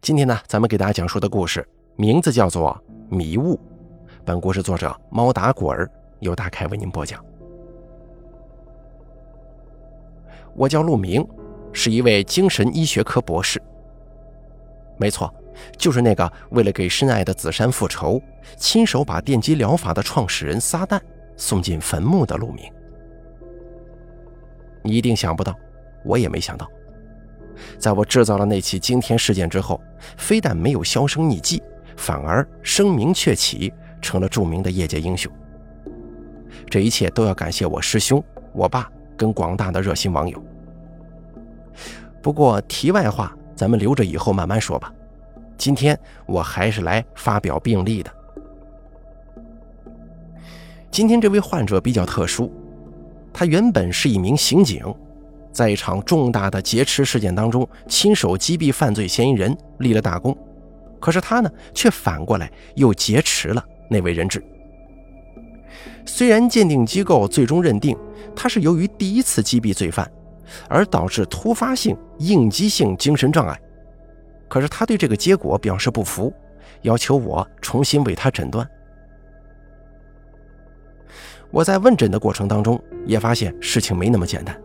今天呢，咱们给大家讲述的故事名字叫做《迷雾》。本故事作者猫打滚儿由大凯为您播讲。我叫陆明，是一位精神医学科博士。没错，就是那个为了给深爱的紫珊复仇，亲手把电击疗法的创始人撒旦送进坟墓的陆明。你一定想不到，我也没想到。在我制造了那起惊天事件之后，非但没有销声匿迹，反而声名鹊起，成了著名的业界英雄。这一切都要感谢我师兄、我爸跟广大的热心网友。不过题外话，咱们留着以后慢慢说吧。今天我还是来发表病例的。今天这位患者比较特殊，他原本是一名刑警。在一场重大的劫持事件当中，亲手击毙犯罪嫌疑人，立了大功。可是他呢，却反过来又劫持了那位人质。虽然鉴定机构最终认定他是由于第一次击毙罪犯，而导致突发性应激性精神障碍，可是他对这个结果表示不服，要求我重新为他诊断。我在问诊的过程当中，也发现事情没那么简单。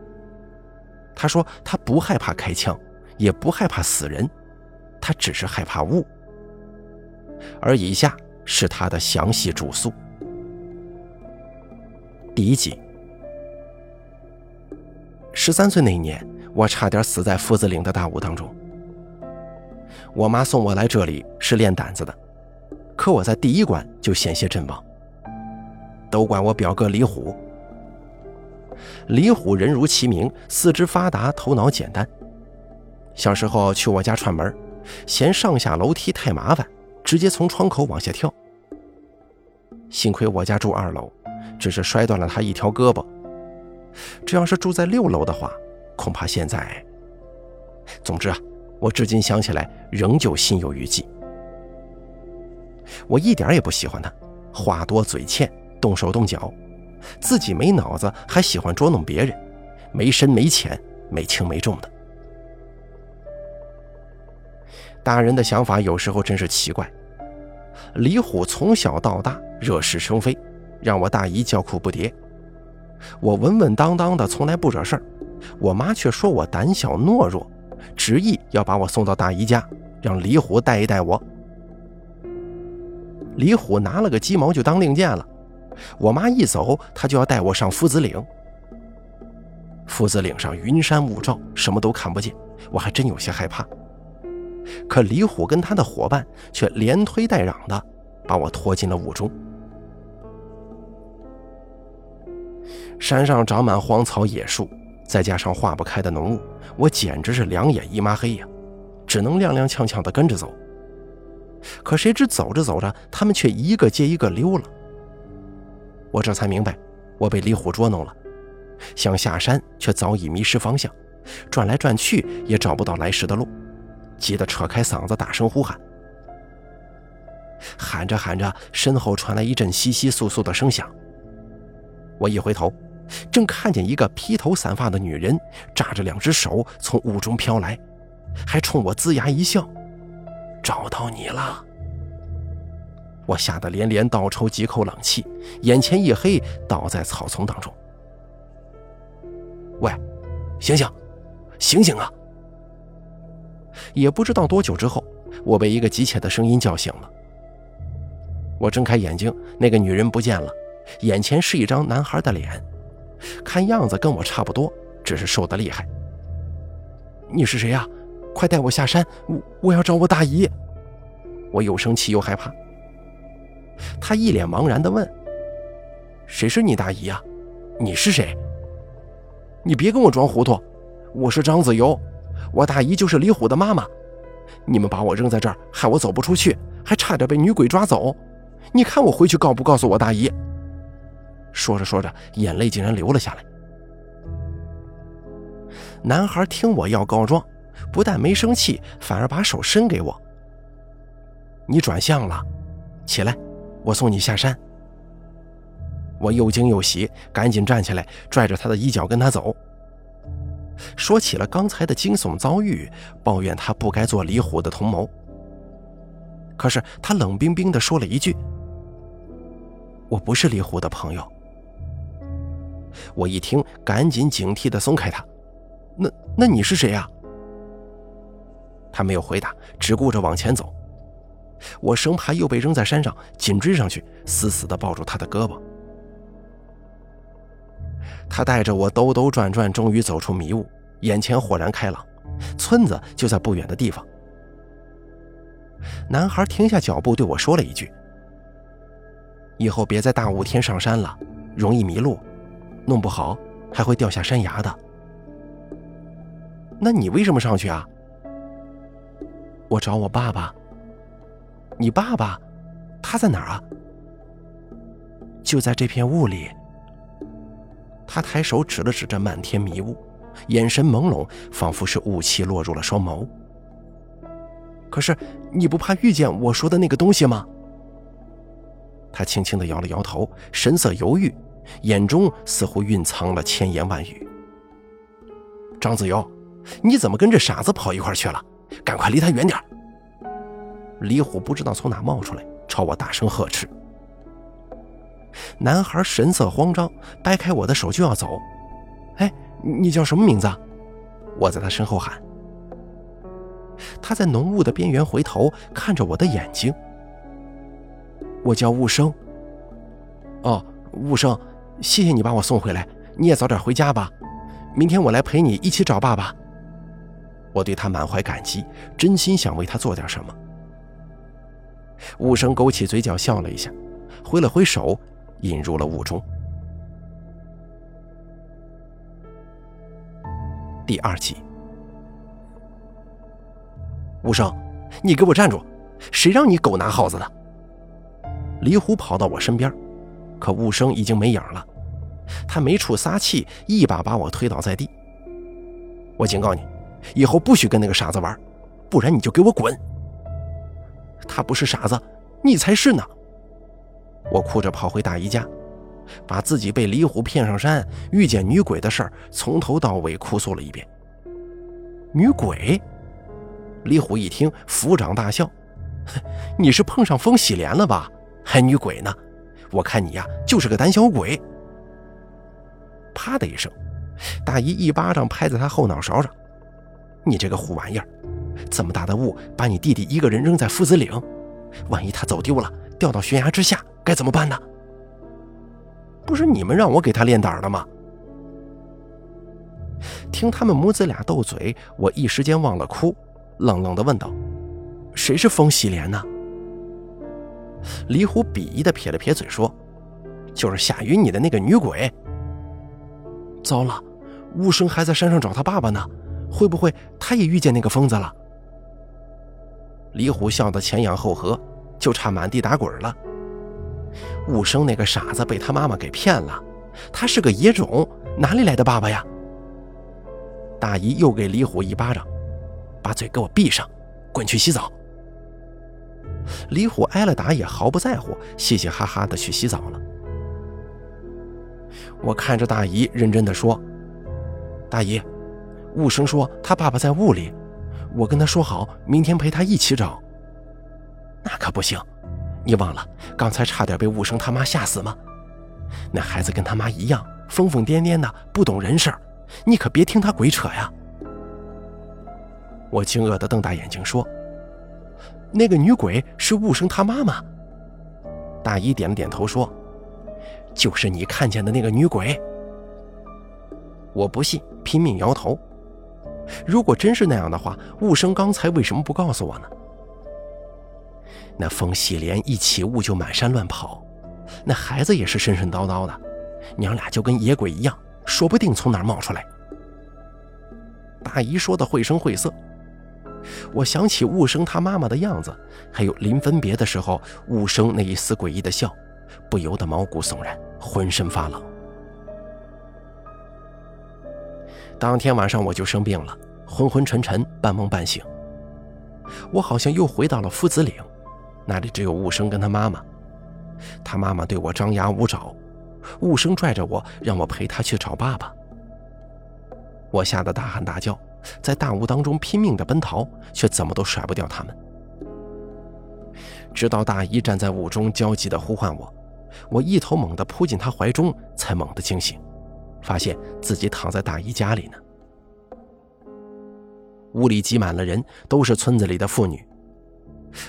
他说：“他不害怕开枪，也不害怕死人，他只是害怕雾。”而以下是他的详细主诉。第一集：十三岁那年，我差点死在夫子岭的大雾当中。我妈送我来这里是练胆子的，可我在第一关就险些阵亡。都怪我表哥李虎。李虎人如其名，四肢发达，头脑简单。小时候去我家串门，嫌上下楼梯太麻烦，直接从窗口往下跳。幸亏我家住二楼，只是摔断了他一条胳膊。这要是住在六楼的话，恐怕现在……总之啊，我至今想起来仍旧心有余悸。我一点也不喜欢他，话多嘴欠，动手动脚。自己没脑子，还喜欢捉弄别人，没深没浅，没轻没重的。大人的想法有时候真是奇怪。李虎从小到大惹是生非，让我大姨叫苦不迭。我稳稳当当的，从来不惹事儿，我妈却说我胆小懦弱，执意要把我送到大姨家，让李虎带一带我。李虎拿了个鸡毛就当令箭了。我妈一走，他就要带我上夫子岭。夫子岭上云山雾罩，什么都看不见，我还真有些害怕。可李虎跟他的伙伴却连推带嚷的把我拖进了雾中。山上长满荒草野树，再加上化不开的浓雾，我简直是两眼一抹黑呀，只能踉踉跄跄的跟着走。可谁知走着走着，他们却一个接一个溜了。我这才明白，我被李虎捉弄了，想下山却早已迷失方向，转来转去也找不到来时的路，急得扯开嗓子大声呼喊。喊着喊着，身后传来一阵窸窸窣窣的声响。我一回头，正看见一个披头散发的女人，扎着两只手从雾中飘来，还冲我龇牙一笑：“找到你了。”我吓得连连倒抽几口冷气，眼前一黑，倒在草丛当中。喂，醒醒，醒醒啊！也不知道多久之后，我被一个急切的声音叫醒了。我睁开眼睛，那个女人不见了，眼前是一张男孩的脸，看样子跟我差不多，只是瘦得厉害。你是谁呀？快带我下山，我我要找我大姨。我又生气又害怕。他一脸茫然地问：“谁是你大姨呀？你是谁？你别跟我装糊涂！我是张子由，我大姨就是李虎的妈妈。你们把我扔在这儿，害我走不出去，还差点被女鬼抓走。你看我回去告不告诉我大姨？”说着说着，眼泪竟然流了下来。男孩听我要告状，不但没生气，反而把手伸给我：“你转向了，起来。”我送你下山。我又惊又喜，赶紧站起来，拽着他的衣角跟他走。说起了刚才的惊悚遭遇，抱怨他不该做李虎的同谋，可是他冷冰冰地说了一句：“我不是李虎的朋友。”我一听，赶紧警惕地松开他。那那你是谁呀？他没有回答，只顾着往前走。我生怕又被扔在山上，紧追上去，死死地抱住他的胳膊。他带着我兜兜转转，终于走出迷雾，眼前豁然开朗，村子就在不远的地方。男孩停下脚步，对我说了一句：“以后别在大雾天上山了，容易迷路，弄不好还会掉下山崖的。”那你为什么上去啊？我找我爸爸。你爸爸，他在哪儿啊？就在这片雾里。他抬手指了指这漫天迷雾，眼神朦胧，仿佛是雾气落入了双眸。可是你不怕遇见我说的那个东西吗？他轻轻的摇了摇头，神色犹豫，眼中似乎蕴藏了千言万语。张子悠，你怎么跟这傻子跑一块去了？赶快离他远点！李虎不知道从哪冒出来，朝我大声呵斥。男孩神色慌张，掰开我的手就要走。哎，你叫什么名字？我在他身后喊。他在浓雾的边缘回头看着我的眼睛。我叫雾生。哦，雾生，谢谢你把我送回来。你也早点回家吧，明天我来陪你一起找爸爸。我对他满怀感激，真心想为他做点什么。武生勾起嘴角笑了一下，挥了挥手。引入了雾中。第二集，无声，你给我站住！谁让你狗拿耗子的？李虎跑到我身边，可雾声已经没影了。他没处撒气，一把把我推倒在地。我警告你，以后不许跟那个傻子玩，不然你就给我滚！他不是傻子，你才是呢！我哭着跑回大姨家，把自己被李虎骗上山、遇见女鬼的事儿从头到尾哭诉了一遍。女鬼？李虎一听，抚掌大笑：“你是碰上风喜莲了吧？还女鬼呢？我看你呀，就是个胆小鬼。”啪的一声，大姨一巴掌拍在他后脑勺上：“你这个虎玩意儿，这么大的雾，把你弟弟一个人扔在夫子岭，万一他走丢了，掉到悬崖之下。”该怎么办呢？不是你们让我给他练胆的吗？听他们母子俩斗嘴，我一时间忘了哭，愣愣的问道：“谁是风喜莲呢？”李虎鄙夷的撇了撇嘴说：“就是夏雨你的那个女鬼。”糟了，雾生还在山上找他爸爸呢，会不会他也遇见那个疯子了？李虎笑得前仰后合，就差满地打滚了。雾生那个傻子被他妈妈给骗了，他是个野种，哪里来的爸爸呀？大姨又给李虎一巴掌，把嘴给我闭上，滚去洗澡。李虎挨了打也毫不在乎，嘻嘻哈哈的去洗澡了。我看着大姨认真的说：“大姨，雾生说他爸爸在雾里，我跟他说好，明天陪他一起找。那可不行。”你忘了刚才差点被雾生他妈吓死吗？那孩子跟他妈一样疯疯癫癫的，不懂人事你可别听他鬼扯呀！我惊愕的瞪大眼睛说：“那个女鬼是雾生他妈妈？”大姨点了点头说：“就是你看见的那个女鬼。”我不信，拼命摇头。如果真是那样的话，雾生刚才为什么不告诉我呢？那风喜莲一起雾就满山乱跑，那孩子也是神神叨叨的，娘俩就跟野鬼一样，说不定从哪儿冒出来。大姨说的绘声绘色，我想起雾生他妈妈的样子，还有临分别的时候雾生那一丝诡异的笑，不由得毛骨悚然，浑身发冷。当天晚上我就生病了，昏昏沉沉，半梦半醒，我好像又回到了夫子岭。那里只有雾生跟他妈妈，他妈妈对我张牙舞爪，雾生拽着我让我陪他去找爸爸。我吓得大喊大叫，在大雾当中拼命的奔逃，却怎么都甩不掉他们。直到大姨站在雾中焦急地呼唤我，我一头猛地扑进她怀中，才猛地惊醒，发现自己躺在大姨家里呢。屋里挤满了人，都是村子里的妇女。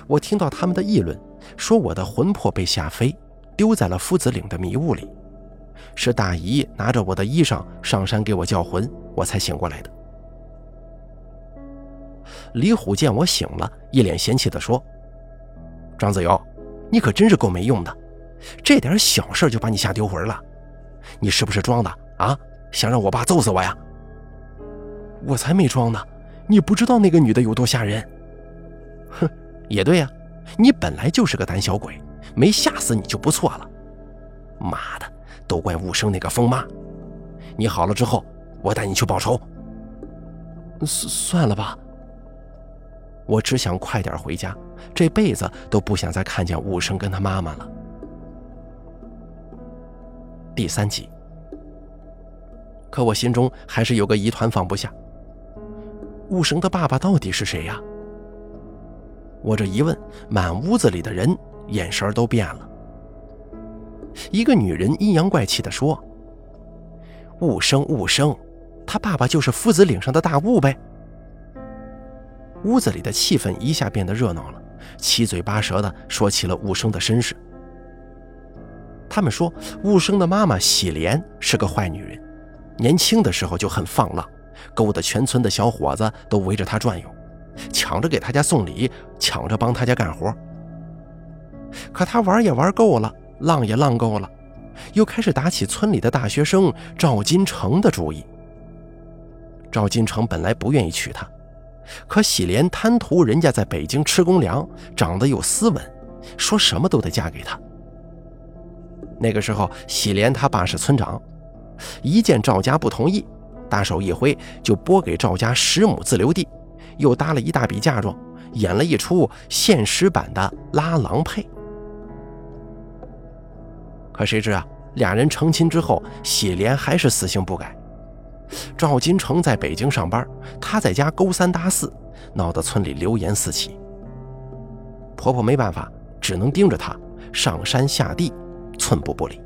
我听到他们的议论，说我的魂魄被吓飞，丢在了夫子岭的迷雾里，是大姨拿着我的衣裳上山给我叫魂，我才醒过来的。李虎见我醒了，一脸嫌弃地说：“张子由，你可真是够没用的，这点小事就把你吓丢魂了，你是不是装的啊？想让我爸揍死我呀？我才没装呢！你不知道那个女的有多吓人。哼，也对呀，你本来就是个胆小鬼，没吓死你就不错了。妈的，都怪武生那个疯妈！你好了之后，我带你去报仇。算算了吧。”我只想快点回家，这辈子都不想再看见武生跟他妈妈了。第三集，可我心中还是有个疑团放不下：武生的爸爸到底是谁呀？我这一问，满屋子里的人眼神都变了。一个女人阴阳怪气地说：“武生，武生，他爸爸就是夫子岭上的大雾呗。”屋子里的气氛一下变得热闹了，七嘴八舌地说起了武生的身世。他们说，武生的妈妈喜莲是个坏女人，年轻的时候就很放浪，勾得全村的小伙子都围着他转悠，抢着给他家送礼，抢着帮他家干活。可他玩也玩够了，浪也浪够了，又开始打起村里的大学生赵金城的主意。赵金城本来不愿意娶她。可喜莲贪图人家在北京吃公粮，长得又斯文，说什么都得嫁给他。那个时候，喜莲他爸是村长，一见赵家不同意，大手一挥就拨给赵家十亩自留地，又搭了一大笔嫁妆，演了一出现实版的拉郎配。可谁知啊，俩人成亲之后，喜莲还是死性不改。赵金城在北京上班，她在家勾三搭四，闹得村里流言四起。婆婆没办法，只能盯着他上山下地，寸步不离。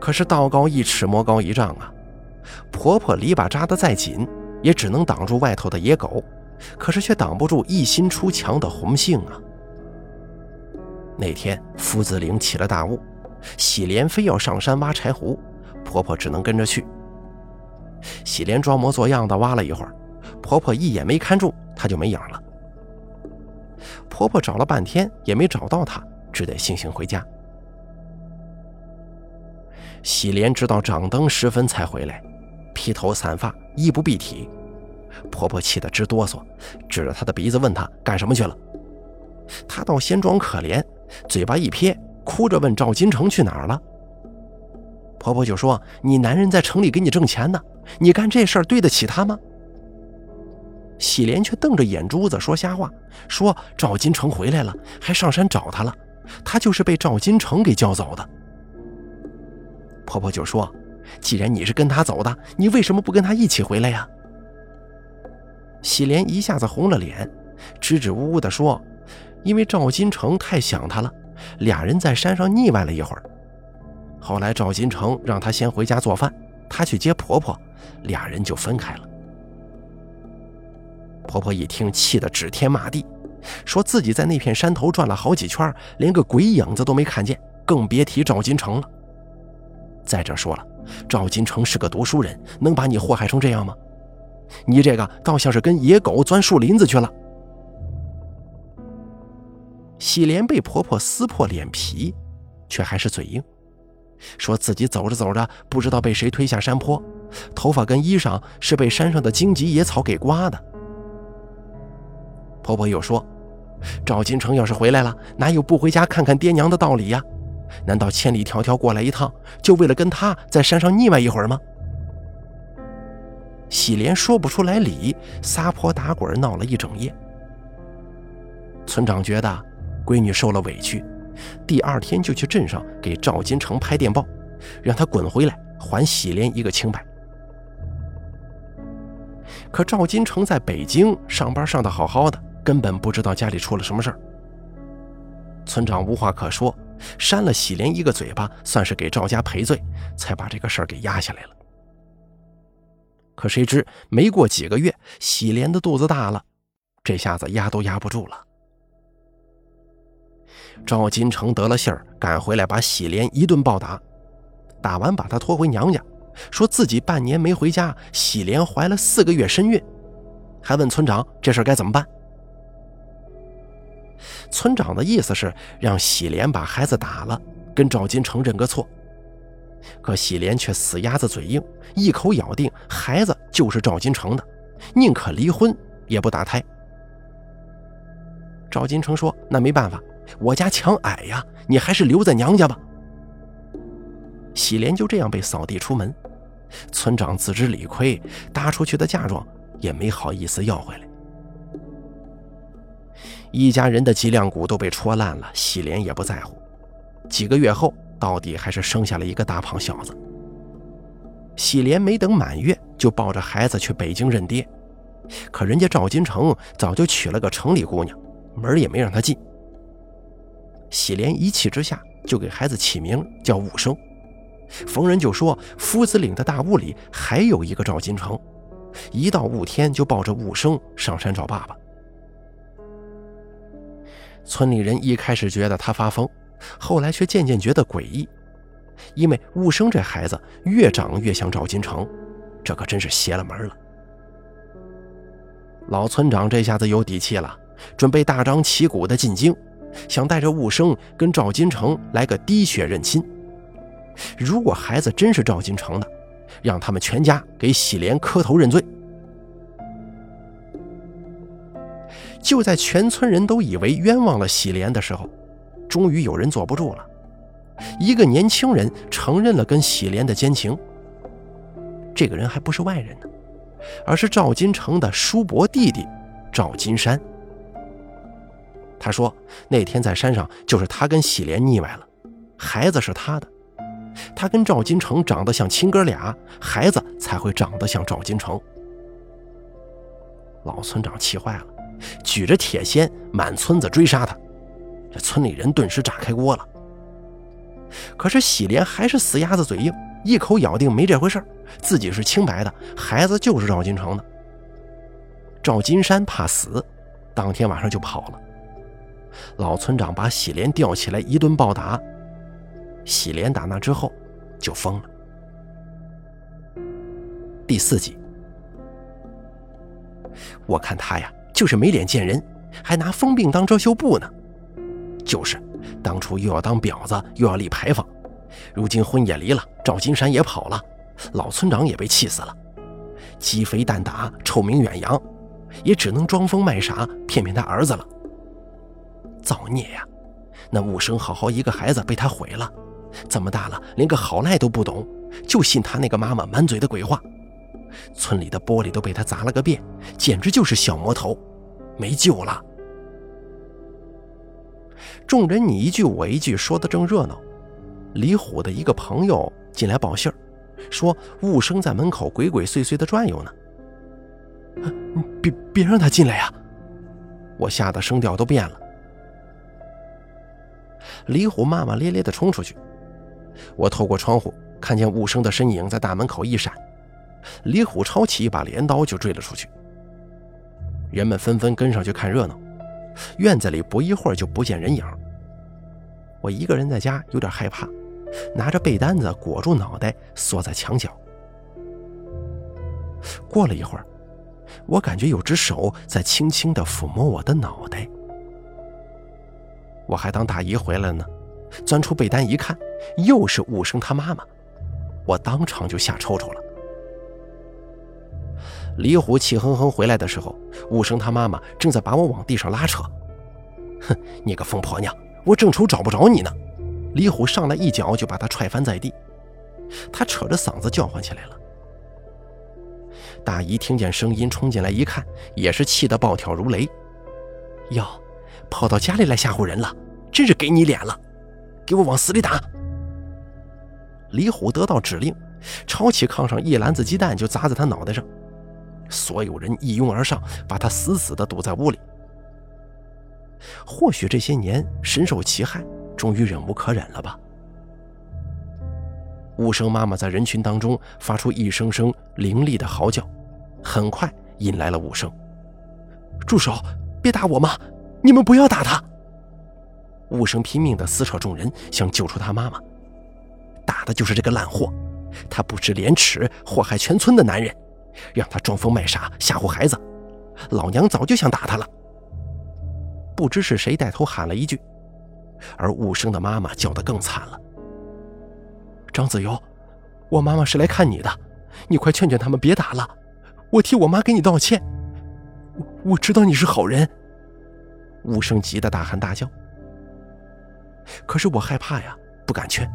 可是道高一尺，魔高一丈啊！婆婆篱笆扎得再紧，也只能挡住外头的野狗，可是却挡不住一心出墙的红杏啊！那天夫子岭起了大雾，喜莲非要上山挖柴胡。婆婆只能跟着去。喜莲装模作样的挖了一会儿，婆婆一眼没看住，她就没影了。婆婆找了半天也没找到她，只得悻悻回家。喜莲直到掌灯时分才回来，披头散发，衣不蔽体。婆婆气得直哆嗦，指着她的鼻子问她干什么去了。她倒先装可怜，嘴巴一撇，哭着问赵金城去哪儿了。婆婆就说：“你男人在城里给你挣钱呢，你干这事儿对得起他吗？”喜莲却瞪着眼珠子说瞎话，说赵金城回来了，还上山找他了，他就是被赵金城给叫走的。婆婆就说：“既然你是跟他走的，你为什么不跟他一起回来呀？”喜莲一下子红了脸，支支吾吾地说：“因为赵金城太想他了，俩人在山上腻歪了一会儿。”后来赵金城让她先回家做饭，她去接婆婆，俩人就分开了。婆婆一听，气得指天骂地，说自己在那片山头转了好几圈，连个鬼影子都没看见，更别提赵金城了。再者说了，赵金城是个读书人，能把你祸害成这样吗？你这个倒像是跟野狗钻树林子去了。喜莲被婆婆撕破脸皮，却还是嘴硬。说自己走着走着，不知道被谁推下山坡，头发跟衣裳是被山上的荆棘野草给刮的。婆婆又说：“赵金城要是回来了，哪有不回家看看爹娘的道理呀？难道千里迢迢过来一趟，就为了跟他在山上腻歪一会儿吗？”喜莲说不出来理，撒泼打滚闹了一整夜。村长觉得闺女受了委屈。第二天就去镇上给赵金城拍电报，让他滚回来还喜莲一个清白。可赵金城在北京上班上的好好的，根本不知道家里出了什么事儿。村长无话可说，扇了喜莲一个嘴巴，算是给赵家赔罪，才把这个事儿给压下来了。可谁知没过几个月，喜莲的肚子大了，这下子压都压不住了。赵金城得了信儿，赶回来把喜莲一顿暴打，打完把她拖回娘家，说自己半年没回家，喜莲怀了四个月身孕，还问村长这事儿该怎么办。村长的意思是让喜莲把孩子打了，跟赵金城认个错。可喜莲却死鸭子嘴硬，一口咬定孩子就是赵金城的，宁可离婚也不打胎。赵金城说：“那没办法，我家墙矮呀，你还是留在娘家吧。”喜莲就这样被扫地出门，村长自知理亏，搭出去的嫁妆也没好意思要回来。一家人的脊梁骨都被戳烂了，喜莲也不在乎。几个月后，到底还是生下了一个大胖小子。喜莲没等满月，就抱着孩子去北京认爹。可人家赵金城早就娶了个城里姑娘，门也没让他进。喜莲一气之下，就给孩子起名叫武生。逢人就说夫子岭的大屋里还有一个赵金城，一到雾天就抱着武生上山找爸爸。村里人一开始觉得他发疯，后来却渐渐觉得诡异，因为武生这孩子越长越像赵金城，这可真是邪了门了。老村长这下子有底气了，准备大张旗鼓的进京，想带着武生跟赵金城来个滴血认亲。如果孩子真是赵金城的，让他们全家给喜莲磕头认罪。就在全村人都以为冤枉了喜莲的时候，终于有人坐不住了。一个年轻人承认了跟喜莲的奸情。这个人还不是外人呢，而是赵金城的叔伯弟弟赵金山。他说那天在山上就是他跟喜莲腻歪了，孩子是他的，他跟赵金城长得像亲哥俩，孩子才会长得像赵金城。老村长气坏了。举着铁锨满村子追杀他，这村里人顿时炸开锅了。可是喜莲还是死鸭子嘴硬，一口咬定没这回事自己是清白的，孩子就是赵金城的。赵金山怕死，当天晚上就跑了。老村长把喜莲吊起来一顿暴打，喜莲打那之后就疯了。第四集，我看他呀。就是没脸见人，还拿疯病当遮羞布呢。就是，当初又要当婊子，又要立牌坊，如今婚也离了，赵金山也跑了，老村长也被气死了，鸡飞蛋打，臭名远扬，也只能装疯卖傻，骗骗他儿子了。造孽呀！那武生好好一个孩子被他毁了，这么大了连个好赖都不懂，就信他那个妈妈满嘴的鬼话。村里的玻璃都被他砸了个遍，简直就是小魔头，没救了。众人你一句我一句说的正热闹，李虎的一个朋友进来报信儿，说雾生在门口鬼鬼祟祟的转悠呢。别别让他进来呀！我吓得声调都变了。李虎骂骂咧咧的冲出去，我透过窗户看见雾生的身影在大门口一闪。李虎抄起一把镰刀就追了出去，人们纷纷跟上去看热闹。院子里不一会儿就不见人影。我一个人在家有点害怕，拿着被单子裹住脑袋，缩在墙角。过了一会儿，我感觉有只手在轻轻地抚摸我的脑袋。我还当大姨回来了呢，钻出被单一看，又是武生他妈妈，我当场就吓抽抽了。李虎气哼哼回来的时候，武生他妈妈正在把我往地上拉扯。哼，你个疯婆娘，我正愁找不着你呢。李虎上来一脚就把他踹翻在地，他扯着嗓子叫唤起来了。大姨听见声音冲进来一看，也是气得暴跳如雷。哟，跑到家里来吓唬人了，真是给你脸了，给我往死里打！李虎得到指令，抄起炕上一篮子鸡蛋就砸在他脑袋上。所有人一拥而上，把他死死地堵在屋里。或许这些年深受其害，终于忍无可忍了吧。武生妈妈在人群当中发出一声声凌厉的嚎叫，很快引来了武生。住手！别打我妈！你们不要打他！武生拼命地撕扯众人，想救出他妈妈。打的就是这个烂货，他不知廉耻，祸害全村的男人，让他装疯卖傻吓唬孩子。老娘早就想打他了。不知是谁带头喊了一句，而武生的妈妈叫得更惨了。张子悠，我妈妈是来看你的，你快劝劝他们别打了，我替我妈给你道歉。我我知道你是好人。武生急得大喊大叫。可是我害怕呀，不敢劝。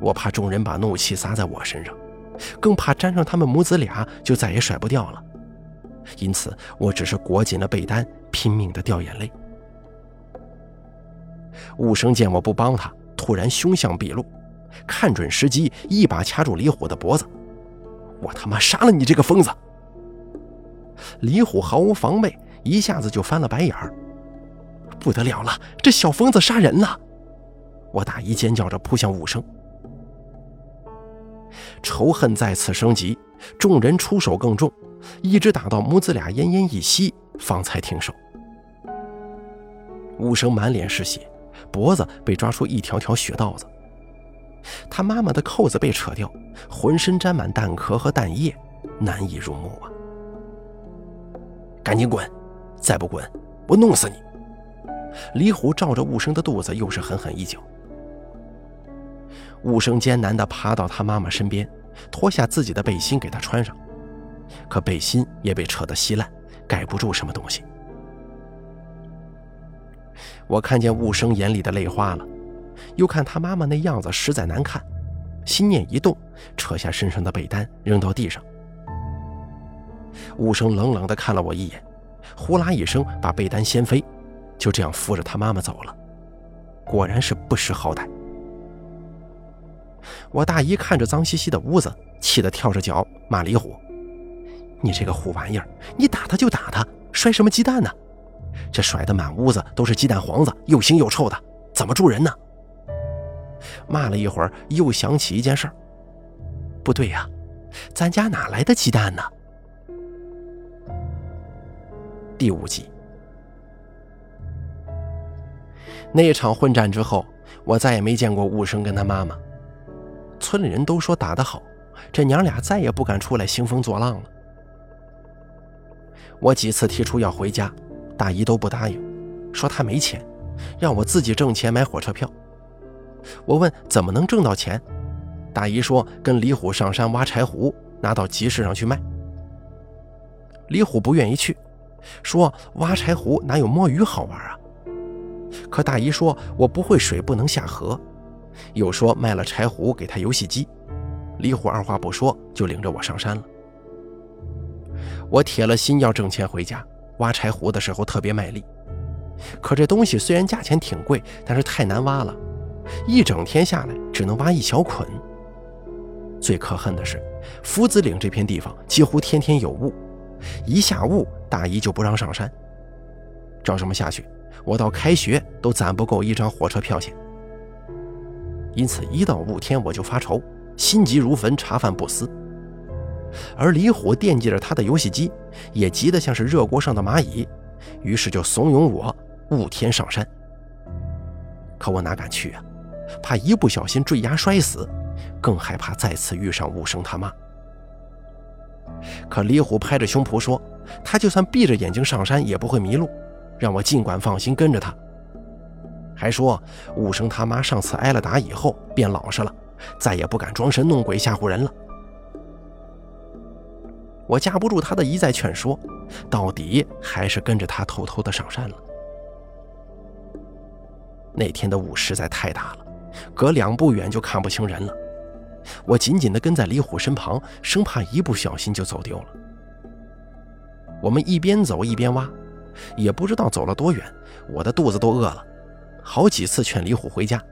我怕众人把怒气撒在我身上，更怕沾上他们母子俩就再也甩不掉了。因此，我只是裹紧了被单，拼命的掉眼泪。武生见我不帮他，突然凶相毕露。看准时机，一把掐住李虎的脖子。我他妈杀了你这个疯子！李虎毫无防备，一下子就翻了白眼儿。不得了了，这小疯子杀人了！我大姨尖叫着扑向武生。仇恨再次升级，众人出手更重，一直打到母子俩奄奄一息，方才停手。武生满脸是血，脖子被抓出一条条血道子。他妈妈的扣子被扯掉，浑身沾满弹壳和弹液，难以入目啊！赶紧滚！再不滚，我弄死你！李虎照着武生的肚子又是狠狠一脚。雾生艰难地爬到他妈妈身边，脱下自己的背心给她穿上，可背心也被扯得稀烂，盖不住什么东西。我看见雾生眼里的泪花了。又看他妈妈那样子实在难看，心念一动，扯下身上的被单扔到地上。雾生冷冷地看了我一眼，呼啦一声把被单掀飞，就这样扶着他妈妈走了。果然是不识好歹。我大姨看着脏兮兮的屋子，气得跳着脚骂李虎：“你这个虎玩意儿，你打他就打他，摔什么鸡蛋呢？这甩的满屋子都是鸡蛋黄子，又腥又臭的，怎么住人呢？”骂了一会儿，又想起一件事儿。不对呀，咱家哪来的鸡蛋呢？第五集，那场混战之后，我再也没见过武生跟他妈妈。村里人都说打得好，这娘俩再也不敢出来兴风作浪了。我几次提出要回家，大姨都不答应，说她没钱，让我自己挣钱买火车票。我问怎么能挣到钱，大姨说跟李虎上山挖柴胡，拿到集市上去卖。李虎不愿意去，说挖柴胡哪有摸鱼好玩啊？可大姨说我不会水，不能下河，又说卖了柴胡给他游戏机。李虎二话不说就领着我上山了。我铁了心要挣钱回家，挖柴胡的时候特别卖力。可这东西虽然价钱挺贵，但是太难挖了。一整天下来，只能挖一小捆。最可恨的是，福子岭这片地方几乎天天有雾，一下雾，大姨就不让上山。照这么下去，我到开学都攒不够一张火车票钱。因此，一到雾天我就发愁，心急如焚，茶饭不思。而李虎惦记着他的游戏机，也急得像是热锅上的蚂蚁，于是就怂恿我雾天上山。可我哪敢去啊！怕一不小心坠崖摔死，更害怕再次遇上雾生他妈。可李虎拍着胸脯说：“他就算闭着眼睛上山也不会迷路，让我尽管放心跟着他。”还说武生他妈上次挨了打以后变老实了，再也不敢装神弄鬼吓唬人了。我架不住他的一再劝说，到底还是跟着他偷偷的上山了。那天的雾实在太大了。隔两步远就看不清人了，我紧紧地跟在李虎身旁，生怕一不小心就走丢了。我们一边走一边挖，也不知道走了多远，我的肚子都饿了，好几次劝李虎回家，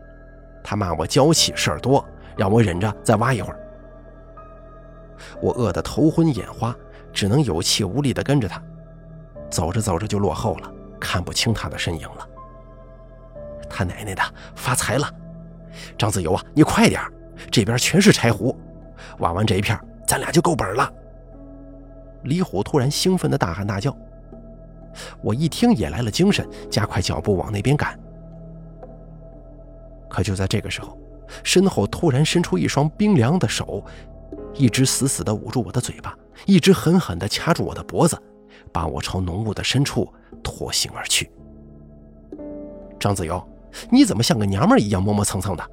他骂我娇气事儿多，让我忍着再挖一会儿。我饿得头昏眼花，只能有气无力地跟着他，走着走着就落后了，看不清他的身影了。他奶奶的，发财了！张子游啊，你快点，这边全是柴胡，挖完这一片，咱俩就够本了。李虎突然兴奋的大喊大叫，我一听也来了精神，加快脚步往那边赶。可就在这个时候，身后突然伸出一双冰凉的手，一只死死的捂住我的嘴巴，一只狠狠的掐住我的脖子，把我朝浓雾的深处拖行而去。张子游，你怎么像个娘们一样磨磨蹭蹭的？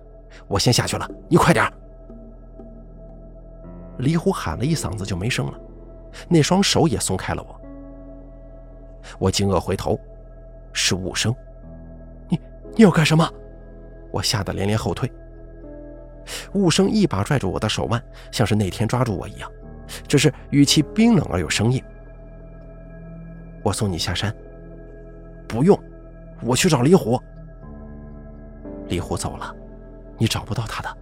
我先下去了，你快点！李虎喊了一嗓子就没声了，那双手也松开了我。我惊愕回头，是武生。你你要干什么？我吓得连连后退。雾生一把拽住我的手腕，像是那天抓住我一样，只是语气冰冷而又生硬。我送你下山。不用，我去找李虎。李虎走了，你找不到他的。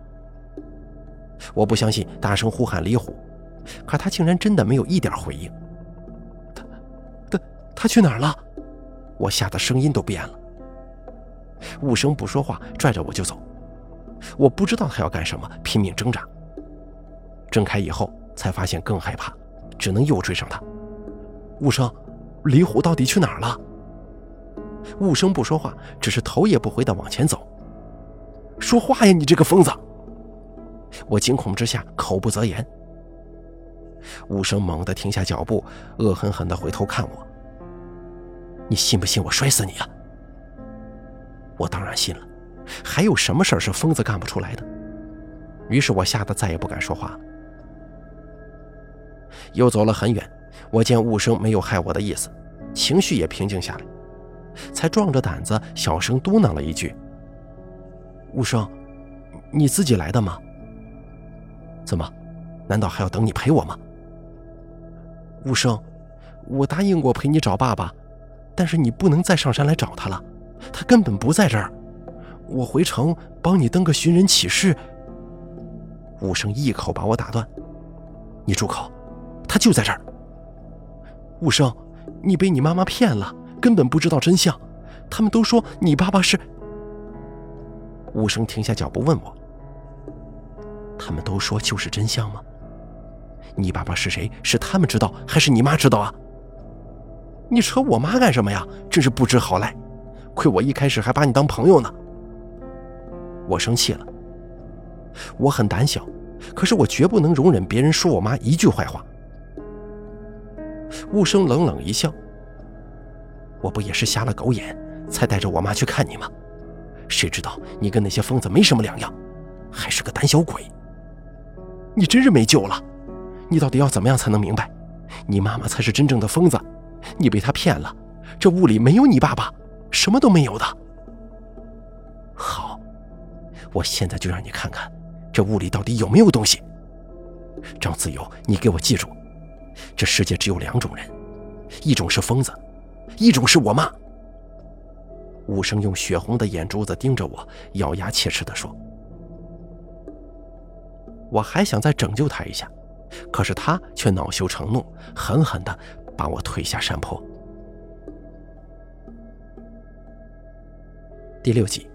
我不相信，大声呼喊李虎，可他竟然真的没有一点回应。他，他，他去哪儿了？我吓得声音都变了。武生不说话，拽着我就走。我不知道他要干什么，拼命挣扎。挣开以后，才发现更害怕，只能又追上他。武生，李虎到底去哪儿了？武生不说话，只是头也不回地往前走。说话呀，你这个疯子！我惊恐之下口不择言。武生猛地停下脚步，恶狠狠地回头看我：“你信不信我摔死你啊？”我当然信了，还有什么事儿是疯子干不出来的？于是我吓得再也不敢说话了。又走了很远，我见雾生没有害我的意思，情绪也平静下来，才壮着胆子小声嘟囔了一句：“雾生，你自己来的吗？怎么，难道还要等你陪我吗？”雾生，我答应过陪你找爸爸，但是你不能再上山来找他了。他根本不在这儿，我回城帮你登个寻人启事。武生一口把我打断：“你住口！他就在这儿。”武生，你被你妈妈骗了，根本不知道真相。他们都说你爸爸是……武生停下脚步问我：“他们都说就是真相吗？你爸爸是谁？是他们知道，还是你妈知道啊？你扯我妈干什么呀？真是不知好赖！”亏我一开始还把你当朋友呢。我生气了。我很胆小，可是我绝不能容忍别人说我妈一句坏话。雾生冷冷一笑：“我不也是瞎了狗眼，才带着我妈去看你吗？谁知道你跟那些疯子没什么两样，还是个胆小鬼。你真是没救了。你到底要怎么样才能明白？你妈妈才是真正的疯子，你被她骗了。这屋里没有你爸爸。”什么都没有的。好，我现在就让你看看，这屋里到底有没有东西。张子友，你给我记住，这世界只有两种人，一种是疯子，一种是我妈。武生用血红的眼珠子盯着我，咬牙切齿地说：“我还想再拯救他一下，可是他却恼羞成怒，狠狠地把我推下山坡。”第六集，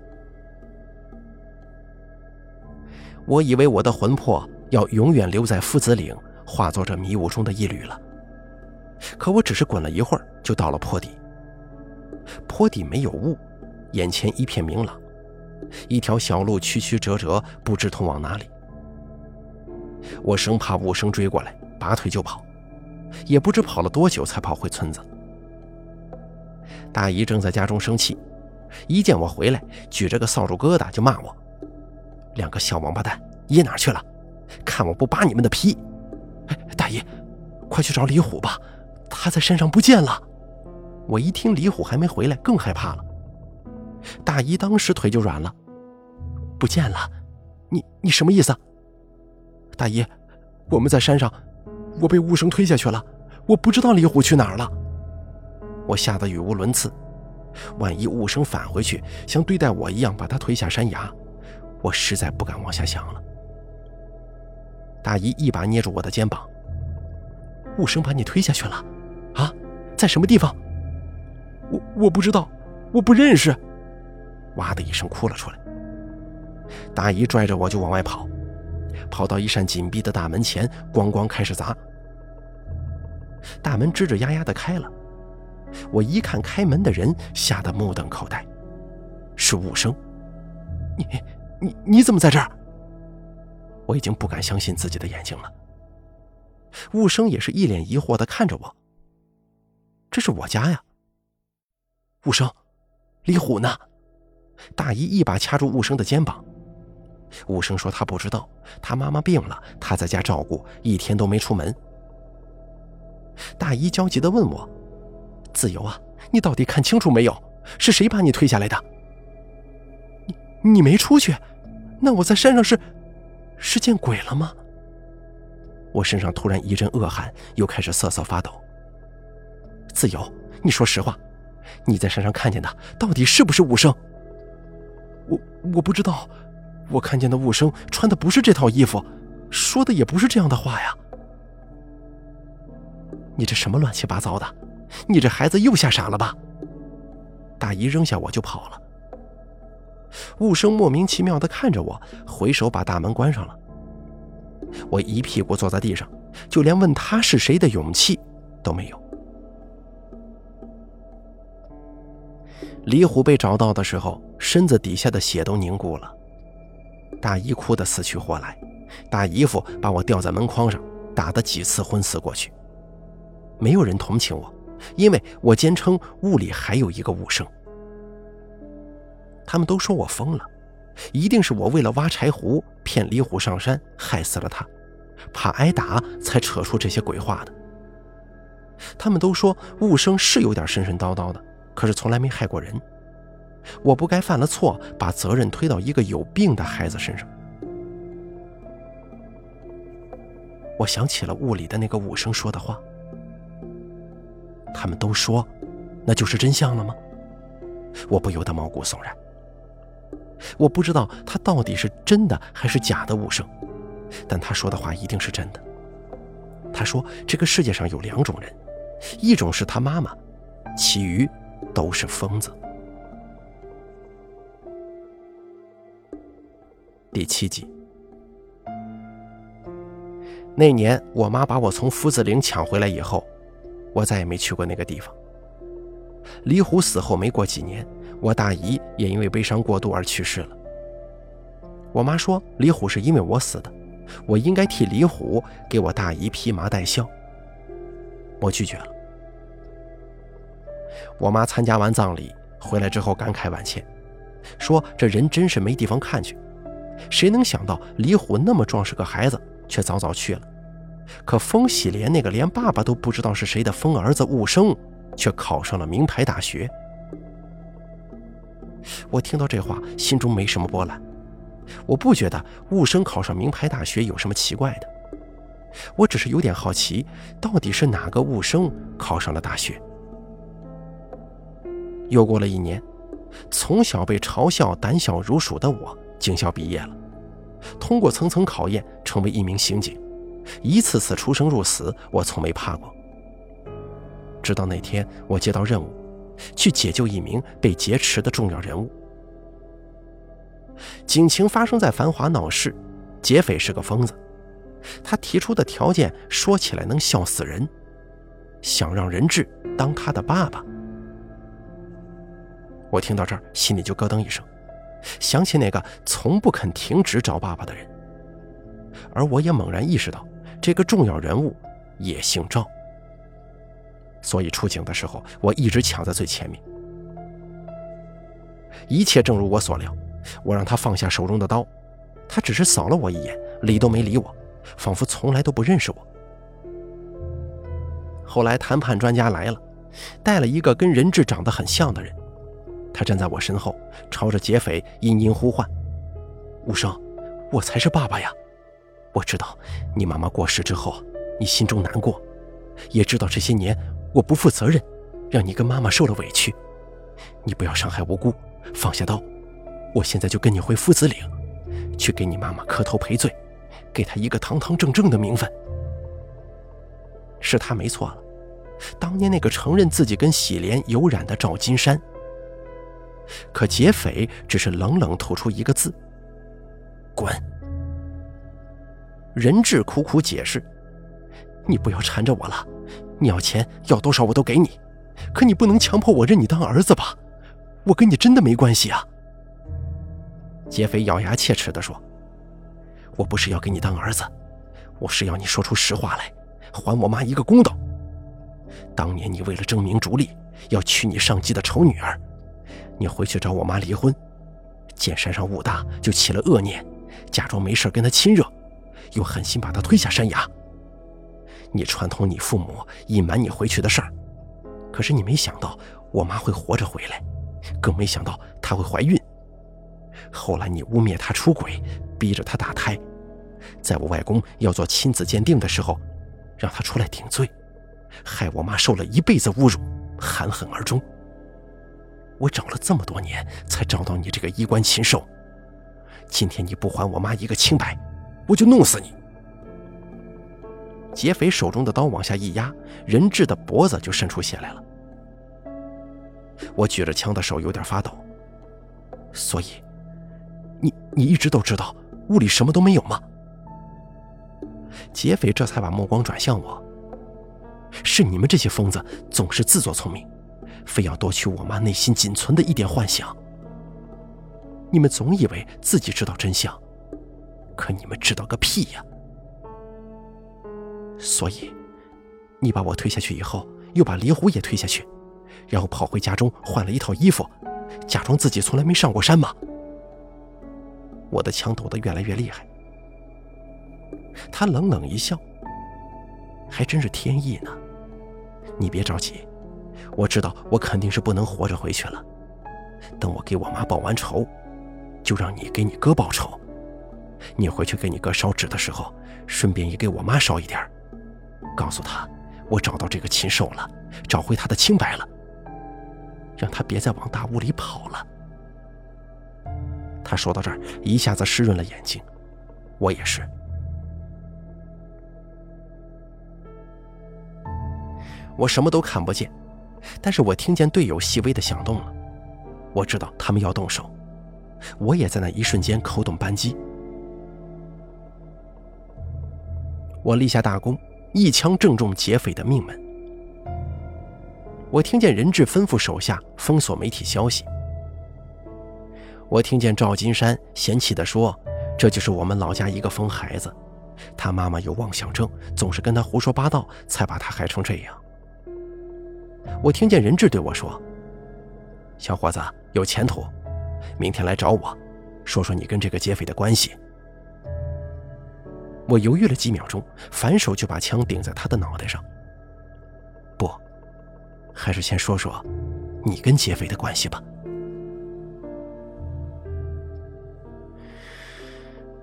我以为我的魂魄要永远留在夫子岭，化作这迷雾中的一缕了。可我只是滚了一会儿，就到了坡底。坡底没有雾，眼前一片明朗，一条小路曲曲折折，不知通往哪里。我生怕雾生追过来，拔腿就跑，也不知跑了多久才跑回村子。大姨正在家中生气。一见我回来，举着个扫帚疙瘩就骂我：“两个小王八蛋，掖哪去了？看我不扒你们的皮！”哎，大姨，快去找李虎吧，他在山上不见了。我一听李虎还没回来，更害怕了。大姨当时腿就软了，不见了？你你什么意思？大姨，我们在山上，我被雾生推下去了，我不知道李虎去哪儿了。我吓得语无伦次。万一雾生返回去，像对待我一样把他推下山崖，我实在不敢往下想了。大姨一把捏住我的肩膀：“雾生把你推下去了？啊，在什么地方？”我我不知道，我不认识。哇的一声哭了出来。大姨拽着我就往外跑，跑到一扇紧闭的大门前，咣咣开始砸。大门吱吱呀呀的开了，我一看开门的人，吓得目瞪口呆，是武生。你你你怎么在这儿？我已经不敢相信自己的眼睛了。武生也是一脸疑惑的看着我。这是我家呀。武生，李虎呢？大姨一把掐住武生的肩膀。武生说他不知道，他妈妈病了，他在家照顾，一天都没出门。大姨焦急的问我：“自由啊，你到底看清楚没有？是谁把你推下来的？你你没出去？那我在山上是是见鬼了吗？”我身上突然一阵恶寒，又开始瑟瑟发抖。自由，你说实话，你在山上看见的到底是不是武生？我我不知道，我看见的武生穿的不是这套衣服，说的也不是这样的话呀。你这什么乱七八糟的？你这孩子又吓傻了吧？大姨扔下我就跑了。武生莫名其妙的看着我，回手把大门关上了。我一屁股坐在地上，就连问他是谁的勇气都没有。李虎被找到的时候，身子底下的血都凝固了。大姨哭得死去活来，大姨夫把我吊在门框上，打得几次昏死过去。没有人同情我，因为我坚称雾里还有一个武生。他们都说我疯了，一定是我为了挖柴胡骗李虎上山，害死了他，怕挨打才扯出这些鬼话的。他们都说武生是有点神神叨叨的，可是从来没害过人。我不该犯了错，把责任推到一个有病的孩子身上。我想起了雾里的那个武生说的话。他们都说，那就是真相了吗？我不由得毛骨悚然。我不知道他到底是真的还是假的武圣，但他说的话一定是真的。他说这个世界上有两种人，一种是他妈妈，其余都是疯子。第七集，那年我妈把我从夫子岭抢回来以后。我再也没去过那个地方。李虎死后没过几年，我大姨也因为悲伤过度而去世了。我妈说李虎是因为我死的，我应该替李虎给我大姨披麻戴孝。我拒绝了。我妈参加完葬礼回来之后感慨万千，说这人真是没地方看去。谁能想到李虎那么壮实个孩子，却早早去了。可风喜莲那个连爸爸都不知道是谁的疯儿子武生，却考上了名牌大学。我听到这话，心中没什么波澜。我不觉得武生考上名牌大学有什么奇怪的，我只是有点好奇，到底是哪个武生考上了大学。又过了一年，从小被嘲笑胆小如鼠的我，警校毕业了，通过层层考验，成为一名刑警。一次次出生入死，我从没怕过。直到那天，我接到任务，去解救一名被劫持的重要人物。警情发生在繁华闹市，劫匪是个疯子，他提出的条件说起来能笑死人，想让人质当他的爸爸。我听到这儿，心里就咯噔一声，想起那个从不肯停止找爸爸的人，而我也猛然意识到。这个重要人物也姓赵，所以出警的时候，我一直抢在最前面。一切正如我所料，我让他放下手中的刀，他只是扫了我一眼，理都没理我，仿佛从来都不认识我。后来谈判专家来了，带了一个跟人质长得很像的人，他站在我身后，朝着劫匪殷殷呼唤：“无声，我才是爸爸呀！”我知道你妈妈过世之后，你心中难过，也知道这些年我不负责任，让你跟妈妈受了委屈。你不要伤害无辜，放下刀。我现在就跟你回夫子岭，去给你妈妈磕头赔罪，给她一个堂堂正正的名分。是他没错了，当年那个承认自己跟喜莲有染的赵金山。可劫匪只是冷冷吐出一个字：“滚。”人质苦苦解释：“你不要缠着我了，你要钱要多少我都给你，可你不能强迫我认你当儿子吧？我跟你真的没关系啊。”劫匪咬牙切齿地说：“我不是要给你当儿子，我是要你说出实话来，还我妈一个公道。当年你为了争名逐利，要娶你上级的丑女儿，你回去找我妈离婚，见山上雾大就起了恶念，假装没事跟她亲热。”又狠心把他推下山崖。你串通你父母隐瞒你回去的事儿，可是你没想到我妈会活着回来，更没想到她会怀孕。后来你污蔑她出轨，逼着她打胎，在我外公要做亲子鉴定的时候，让她出来顶罪，害我妈受了一辈子侮辱，含恨而终。我找了这么多年才找到你这个衣冠禽兽，今天你不还我妈一个清白！我就弄死你！劫匪手中的刀往下一压，人质的脖子就渗出血来了。我举着枪的手有点发抖。所以，你你一直都知道屋里什么都没有吗？劫匪这才把目光转向我。是你们这些疯子总是自作聪明，非要夺取我妈内心仅存的一点幻想。你们总以为自己知道真相。可你们知道个屁呀！所以，你把我推下去以后，又把李虎也推下去，然后跑回家中换了一套衣服，假装自己从来没上过山吗？我的枪抖得越来越厉害。他冷冷一笑，还真是天意呢。你别着急，我知道我肯定是不能活着回去了。等我给我妈报完仇，就让你给你哥报仇。你回去给你哥烧纸的时候，顺便也给我妈烧一点告诉他我找到这个禽兽了，找回他的清白了，让他别再往大屋里跑了。他说到这儿，一下子湿润了眼睛，我也是。我什么都看不见，但是我听见队友细微的响动了，我知道他们要动手，我也在那一瞬间扣动扳机。我立下大功，一枪正中劫匪的命门。我听见任志吩咐手下封锁媒体消息。我听见赵金山嫌弃地说：“这就是我们老家一个疯孩子，他妈妈有妄想症，总是跟他胡说八道，才把他害成这样。”我听见任志对我说：“小伙子有前途，明天来找我，说说你跟这个劫匪的关系。”我犹豫了几秒钟，反手就把枪顶在他的脑袋上。不，还是先说说你跟劫匪的关系吧。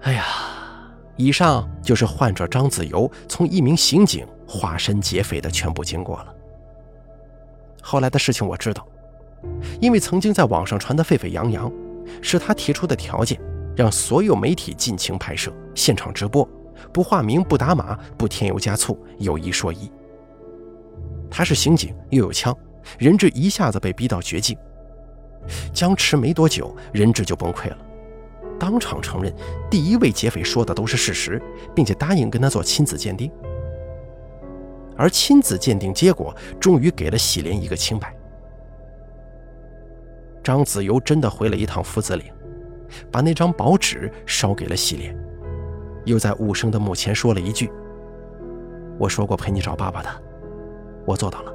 哎呀，以上就是患者张子游从一名刑警化身劫匪的全部经过了。后来的事情我知道，因为曾经在网上传得沸沸扬扬，是他提出的条件，让所有媒体尽情拍摄、现场直播。不化名，不打码，不添油加醋，有一说一。他是刑警，又有枪，人质一下子被逼到绝境。僵持没多久，人质就崩溃了，当场承认第一位劫匪说的都是事实，并且答应跟他做亲子鉴定。而亲子鉴定结果终于给了喜莲一个清白。张子由真的回了一趟夫子岭，把那张薄纸烧给了喜莲。又在武生的墓前说了一句：“我说过陪你找爸爸的，我做到了。”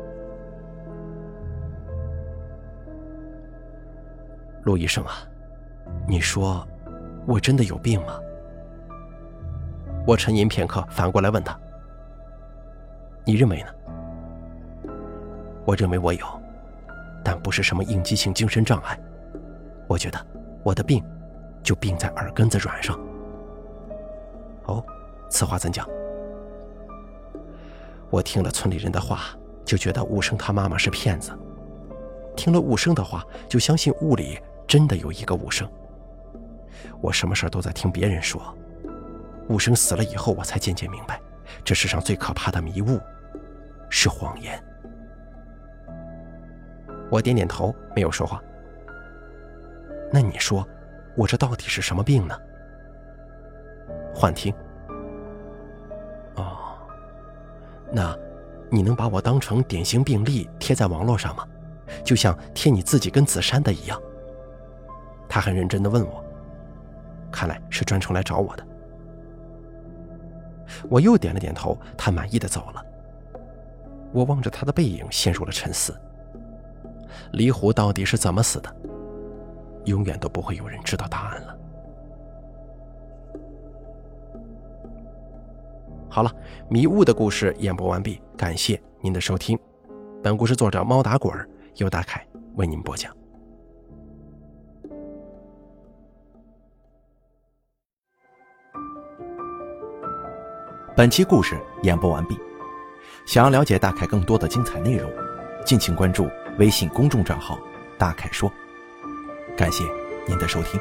陆医生啊，你说我真的有病吗？我沉吟片刻，反过来问他：“你认为呢？”我认为我有，但不是什么应激性精神障碍。我觉得我的病就病在耳根子软上。此话怎讲？我听了村里人的话，就觉得武生他妈妈是骗子；听了武生的话，就相信雾里真的有一个武生。我什么事都在听别人说，武生死了以后，我才渐渐明白，这世上最可怕的迷雾是谎言。我点点头，没有说话。那你说，我这到底是什么病呢？幻听。那，你能把我当成典型病例贴在网络上吗？就像贴你自己跟紫珊的一样。他很认真的问我，看来是专程来找我的。我又点了点头，他满意的走了。我望着他的背影，陷入了沉思。李虎到底是怎么死的？永远都不会有人知道答案了。好了，迷雾的故事演播完毕，感谢您的收听。本故事作者猫打滚由大凯为您播讲。本期故事演播完毕。想要了解大凯更多的精彩内容，敬请关注微信公众账号“大凯说”。感谢您的收听。